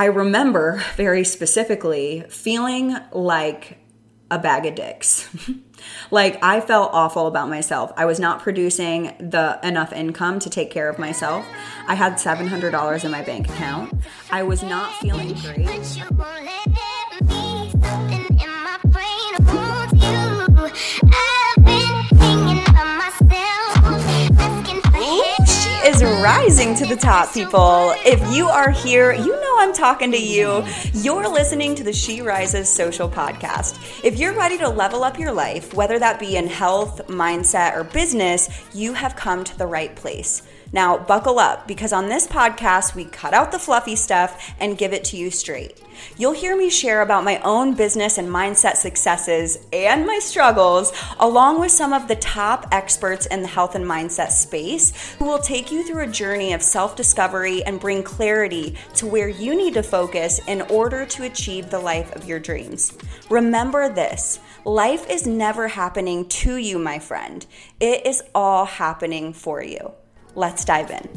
I remember very specifically feeling like a bag of dicks. like I felt awful about myself. I was not producing the enough income to take care of myself. I had $700 in my bank account. I was not feeling great. Is rising to the top, people. If you are here, you know I'm talking to you. You're listening to the She Rises Social Podcast. If you're ready to level up your life, whether that be in health, mindset, or business, you have come to the right place. Now, buckle up because on this podcast, we cut out the fluffy stuff and give it to you straight. You'll hear me share about my own business and mindset successes and my struggles, along with some of the top experts in the health and mindset space who will take you through a journey of self discovery and bring clarity to where you need to focus in order to achieve the life of your dreams. Remember this. Life is never happening to you, my friend. It is all happening for you. Let's dive in.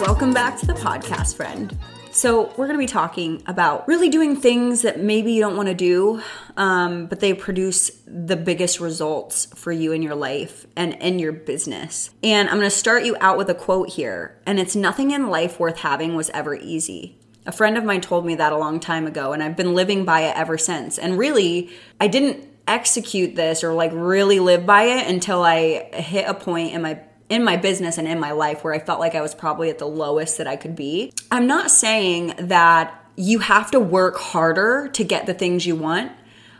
Welcome back to the podcast, friend. So, we're going to be talking about really doing things that maybe you don't want to do, um, but they produce the biggest results for you in your life and in your business. And I'm going to start you out with a quote here, and it's nothing in life worth having was ever easy. A friend of mine told me that a long time ago, and I've been living by it ever since. And really, I didn't execute this or like really live by it until I hit a point in my in my business and in my life where I felt like I was probably at the lowest that I could be. I'm not saying that you have to work harder to get the things you want,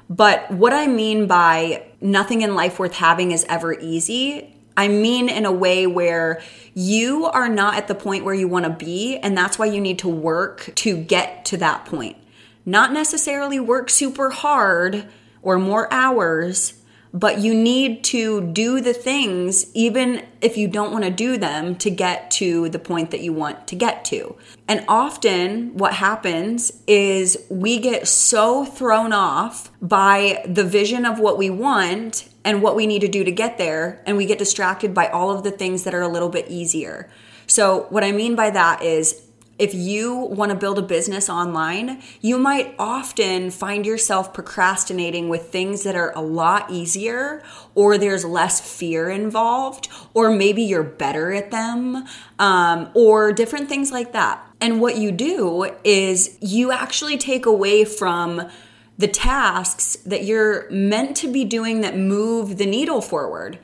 but what I mean by nothing in life worth having is ever easy, I mean in a way where you are not at the point where you want to be, and that's why you need to work to get to that point. Not necessarily work super hard or more hours, but you need to do the things, even if you don't want to do them, to get to the point that you want to get to. And often, what happens is we get so thrown off by the vision of what we want and what we need to do to get there, and we get distracted by all of the things that are a little bit easier. So, what I mean by that is if you want to build a business online, you might often find yourself procrastinating with things that are a lot easier, or there's less fear involved, or maybe you're better at them, um, or different things like that. And what you do is you actually take away from the tasks that you're meant to be doing that move the needle forward.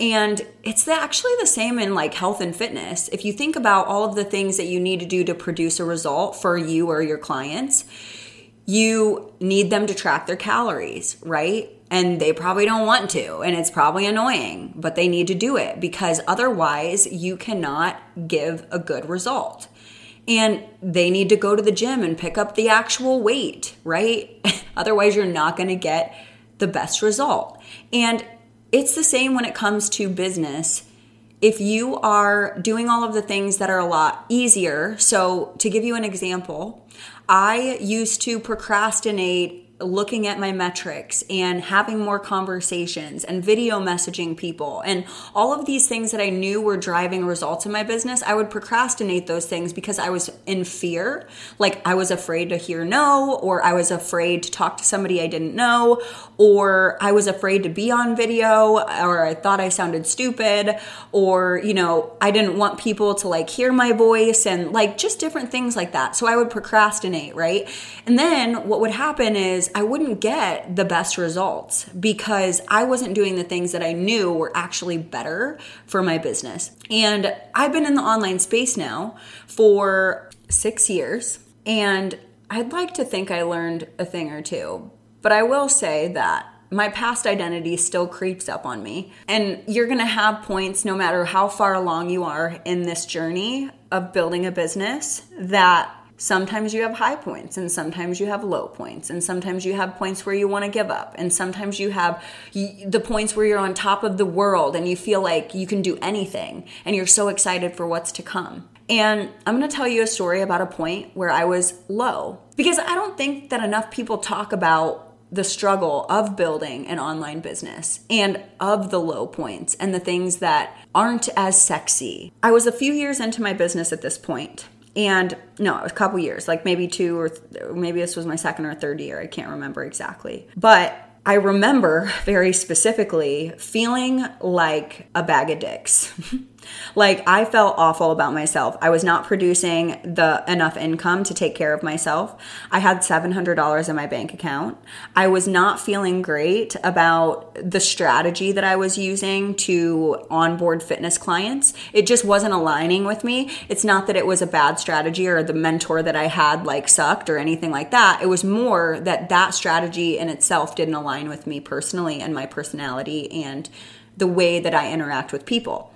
And it's actually the same in like health and fitness. If you think about all of the things that you need to do to produce a result for you or your clients, you need them to track their calories, right? And they probably don't want to, and it's probably annoying, but they need to do it because otherwise you cannot give a good result. And they need to go to the gym and pick up the actual weight, right? otherwise, you're not going to get the best result. And it's the same when it comes to business. If you are doing all of the things that are a lot easier, so to give you an example, I used to procrastinate looking at my metrics and having more conversations and video messaging people and all of these things that I knew were driving results in my business, I would procrastinate those things because I was in fear. Like I was afraid to hear no, or I was afraid to talk to somebody I didn't know, or I was afraid to be on video, or I thought I sounded stupid, or, you know, I didn't want people to like hear my voice and like just different things like that. So I would procrastinate, right? And then what would happen is I wouldn't get the best results because I wasn't doing the things that I knew were actually better for my business. And I've been in the online space now for six years, and I'd like to think I learned a thing or two. But I will say that my past identity still creeps up on me. And you're gonna have points, no matter how far along you are in this journey of building a business, that Sometimes you have high points and sometimes you have low points and sometimes you have points where you want to give up and sometimes you have the points where you're on top of the world and you feel like you can do anything and you're so excited for what's to come. And I'm going to tell you a story about a point where I was low because I don't think that enough people talk about the struggle of building an online business and of the low points and the things that aren't as sexy. I was a few years into my business at this point, and no, it was a couple years, like maybe two or th- maybe this was my second or third year. I can't remember exactly. But I remember very specifically feeling like a bag of dicks. like I felt awful about myself. I was not producing the enough income to take care of myself. I had $700 in my bank account. I was not feeling great about the strategy that I was using to onboard fitness clients. It just wasn't aligning with me. It's not that it was a bad strategy or the mentor that I had like sucked or anything like that. It was more that that strategy in itself didn't align with me personally and my personality and the way that I interact with people.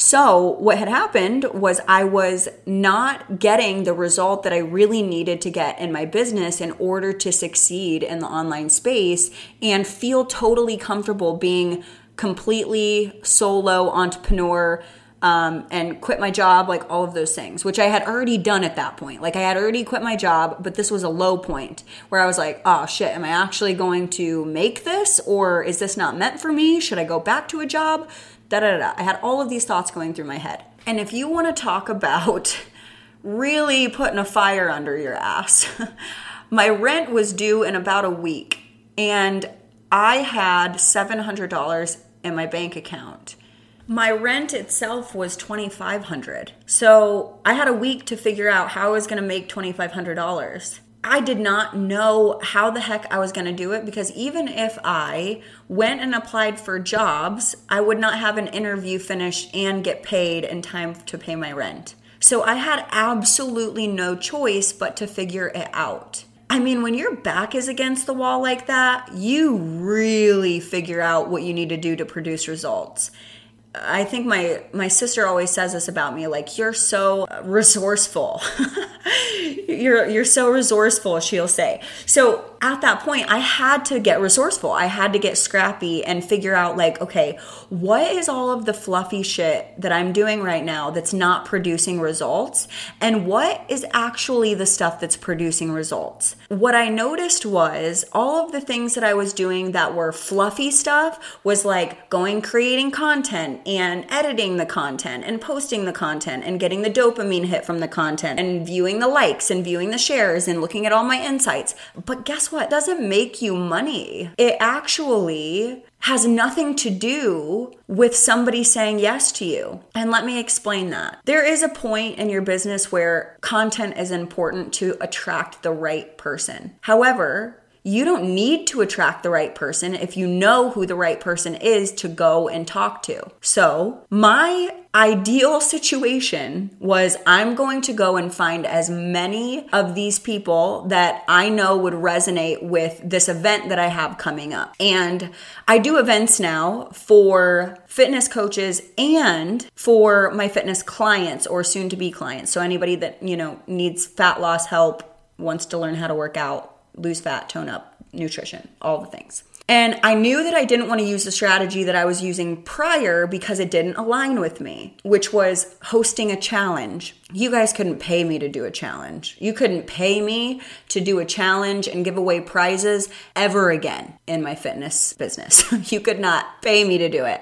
So, what had happened was I was not getting the result that I really needed to get in my business in order to succeed in the online space and feel totally comfortable being completely solo entrepreneur um, and quit my job, like all of those things, which I had already done at that point. Like I had already quit my job, but this was a low point where I was like, oh shit, am I actually going to make this or is this not meant for me? Should I go back to a job? Da da da. I had all of these thoughts going through my head. And if you want to talk about really putting a fire under your ass, my rent was due in about a week and I had $700 in my bank account my rent itself was 2500 so i had a week to figure out how i was going to make $2500 I did not know how the heck I was going to do it because even if I went and applied for jobs, I would not have an interview finished and get paid in time to pay my rent. So I had absolutely no choice but to figure it out. I mean, when your back is against the wall like that, you really figure out what you need to do to produce results. I think my my sister always says this about me like you're so resourceful. you're you're so resourceful, she'll say. So at that point, I had to get resourceful. I had to get scrappy and figure out, like, okay, what is all of the fluffy shit that I'm doing right now that's not producing results? And what is actually the stuff that's producing results? What I noticed was all of the things that I was doing that were fluffy stuff was like going creating content and editing the content and posting the content and getting the dopamine hit from the content and viewing the likes and viewing the shares and looking at all my insights. But guess what? It doesn't make you money. It actually has nothing to do with somebody saying yes to you. And let me explain that. There is a point in your business where content is important to attract the right person. However, you don't need to attract the right person if you know who the right person is to go and talk to. So, my ideal situation was I'm going to go and find as many of these people that I know would resonate with this event that I have coming up. And I do events now for fitness coaches and for my fitness clients or soon to be clients. So anybody that, you know, needs fat loss help, wants to learn how to work out, lose fat, tone up, nutrition, all the things. And I knew that I didn't want to use the strategy that I was using prior because it didn't align with me, which was hosting a challenge. You guys couldn't pay me to do a challenge. You couldn't pay me to do a challenge and give away prizes ever again in my fitness business. you could not pay me to do it.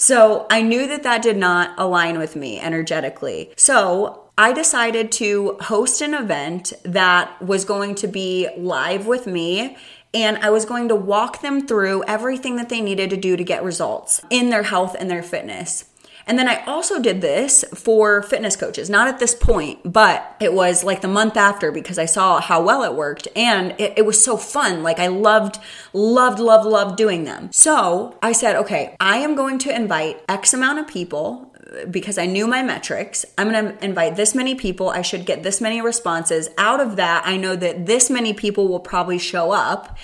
So I knew that that did not align with me energetically. So I decided to host an event that was going to be live with me and I was going to walk them through everything that they needed to do to get results in their health and their fitness. And then I also did this for fitness coaches, not at this point, but it was like the month after because I saw how well it worked and it, it, was so fun. Like I loved, loved, loved, loved doing them. So I said, okay, I am going to invite X amount of people because I knew my metrics. I'm going to invite this many people. I should get this many responses. Out of that, I know that this many people will probably show up.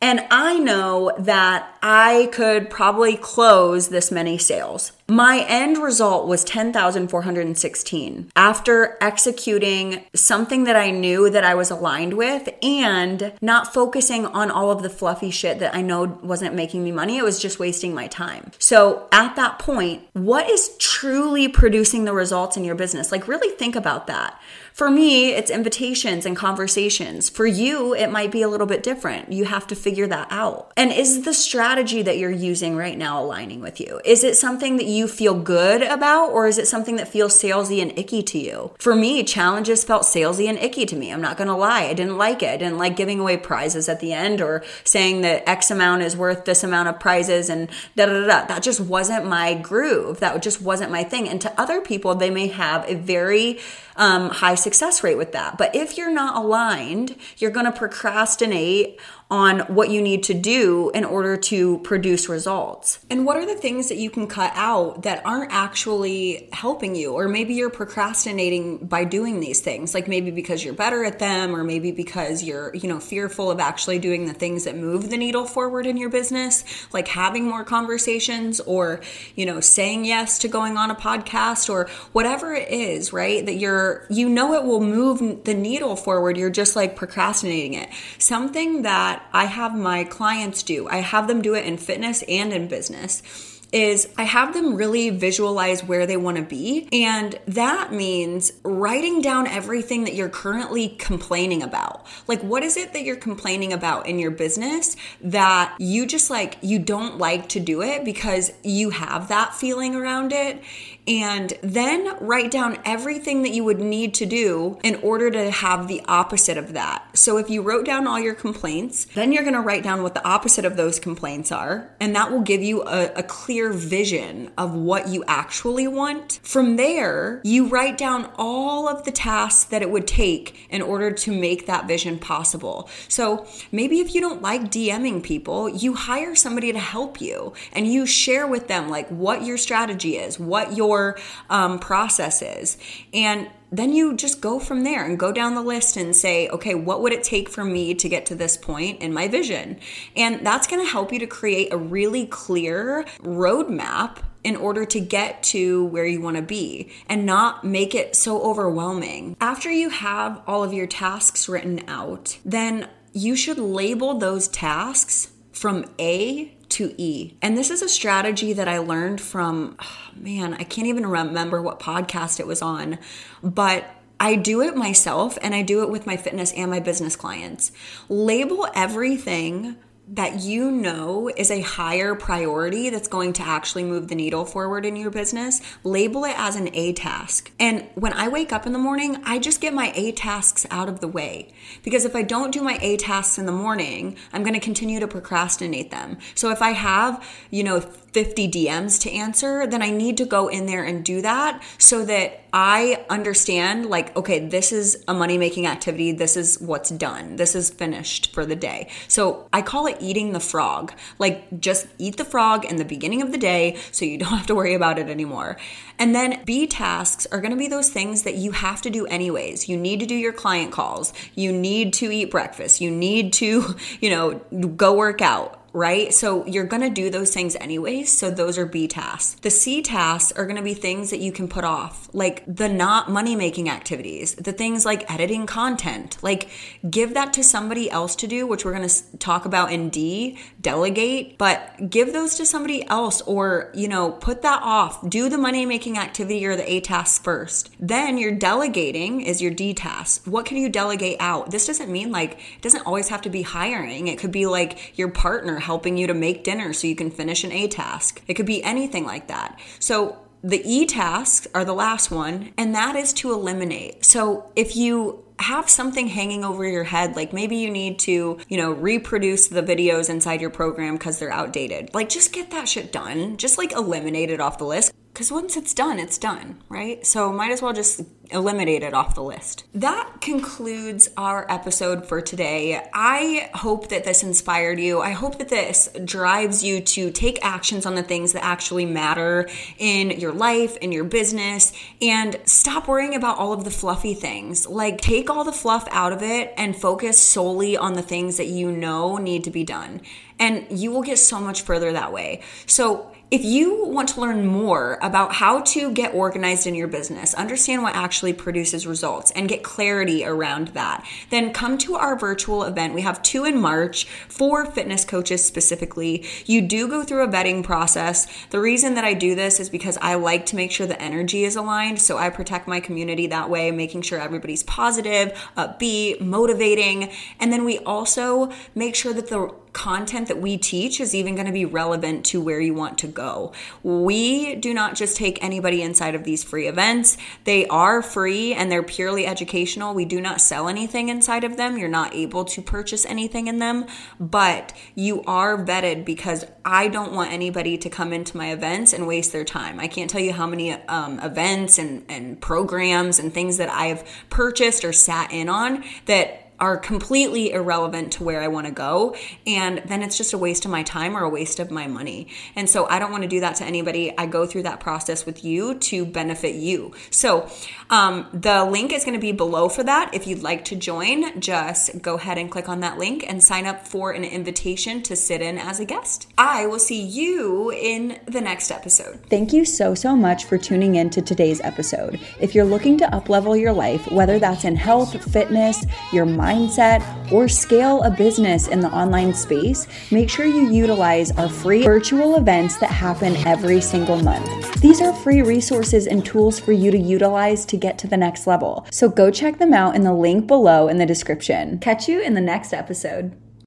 And I know that I could probably close this many sales. My end result was 10,416 after executing something that I knew that I was aligned with and not focusing on all of the fluffy shit that I know wasn't making me money. It was just wasting my time. So at that point, what is truly producing the results in your business? Like, really think about that. For me, it's invitations and conversations. For you, it might be a little bit different. You have to figure that out. And is the strategy that you're using right now aligning with you? Is it something that you feel good about, or is it something that feels salesy and icky to you? For me, challenges felt salesy and icky to me. I'm not gonna lie. I didn't like it. I didn't like giving away prizes at the end or saying that X amount is worth this amount of prizes and da da da. That just wasn't my groove. That just wasn't my thing. And to other people, they may have a very um, high success rate with that. But if you're not aligned, you're going to procrastinate on what you need to do in order to produce results. And what are the things that you can cut out that aren't actually helping you? Or maybe you're procrastinating by doing these things, like maybe because you're better at them, or maybe because you're, you know, fearful of actually doing the things that move the needle forward in your business, like having more conversations or, you know, saying yes to going on a podcast or whatever it is, right? That you're, you know, it will move the needle forward. You're just like procrastinating it. Something that I have my clients do. I have them do it in fitness and in business is I have them really visualize where they want to be. And that means writing down everything that you're currently complaining about. Like, what is it that you're complaining about in your business that you just like, you don't like to do it because you have that feeling around it? And then write down everything that you would need to do in order to have the opposite of that. So if you wrote down all your complaints, then you're going to write down what the opposite of those complaints are, and that will give you a, a clear vision of what you actually want. From there, you write down all of the tasks that it would take in order to make that vision possible. So maybe if you don't like DMing people, you hire somebody to help you and you share with them like what your strategy is, what your your um, processes. And then you just go from there and go down the list and say, okay, what would it take for me to get to this point in my vision? And that's going to help you to create a really clear roadmap in order to get to where you want to be and not make it so overwhelming. After you have all of your tasks written out, then you should label those tasks from A to E. And this is a strategy that I learned from, oh man, I can't even remember what podcast it was on, but I do it myself and I do it with my fitness and my business clients. Label everything that you know is a higher priority that's going to actually move the needle forward in your business, label it as an A task. And when I wake up in the morning, I just get my A tasks out of the way. Because if I don't do my A tasks in the morning, I'm going to continue to procrastinate them. So if I have, you know, 50 DMs to answer, then I need to go in there and do that so that I understand, like, okay, this is a money making activity. This is what's done. This is finished for the day. So I call it eating the frog. Like, just eat the frog in the beginning of the day so you don't have to worry about it anymore. And then B tasks are going to be those things that you have to do anyways. You need to do your client calls. You need to eat breakfast. You need to, you know, go work out right? So you're going to do those things anyways. So those are B tasks. The C tasks are going to be things that you can put off, like the not money making activities, the things like editing content. Like give that to somebody else to do, which we're going to talk about in D, delegate, but give those to somebody else or, you know, put that off. Do the money making activity or the A tasks first. Then your delegating is your D task. What can you delegate out? This doesn't mean like, it doesn't always have to be hiring. It could be like your partner helping you to make dinner so you can finish an A task. It could be anything like that. So the E tasks are the last one, and that is to eliminate. So if you have something hanging over your head like maybe you need to you know reproduce the videos inside your program because they're outdated like just get that shit done just like eliminate it off the list because once it's done, it's done, right? So might as well just eliminate it off the list. That concludes our episode for today. I hope that this inspired you. I hope that this drives you to take actions on the things that actually matter in your life, in your business, and stop worrying about all of the fluffy things. Like, take all the fluff out of it and focus solely on the things that you know need to be done. And you will get so much further that way. So, if you want to learn more about how to get organized in your business, understand what actually produces results, and get clarity around that, then come to our virtual event. We have two in March for fitness coaches specifically. You do go through a vetting process. The reason that I do this is because I like to make sure the energy is aligned. So I protect my community that way, making sure everybody's positive, upbeat, motivating. And then we also make sure that the content that we teach is even going to be relevant to where you want to go. We do not just take anybody inside of these free events. They are free and they're purely educational. We do not sell anything inside of them. You're not able to purchase anything in them, but you are vetted because I don't want anybody to come into my events and waste their time. I can't tell you how many um, events and, and programs and things that I've purchased or sat in on that are completely irrelevant to where I want to go. And then it's just a waste of my time or a waste of my money. And so I don't want to do that to anybody. I go through that process with you to benefit you. So um, the link is going to be below for that. If you'd like to join, just go ahead and click on that link and sign up for an invitation to sit in as a guest. I will see you in the next episode. Thank you so, so much for tuning in to today's episode. If you're looking to uplevel your life, whether that's in health, fitness, your mind, mindset, or scale a business in the online space, make sure you utilize our free virtual events that happen every single month. These are free resources and tools for you to utilize to get to the next level. So go check them out in the link below in the description. Catch you in the next episode.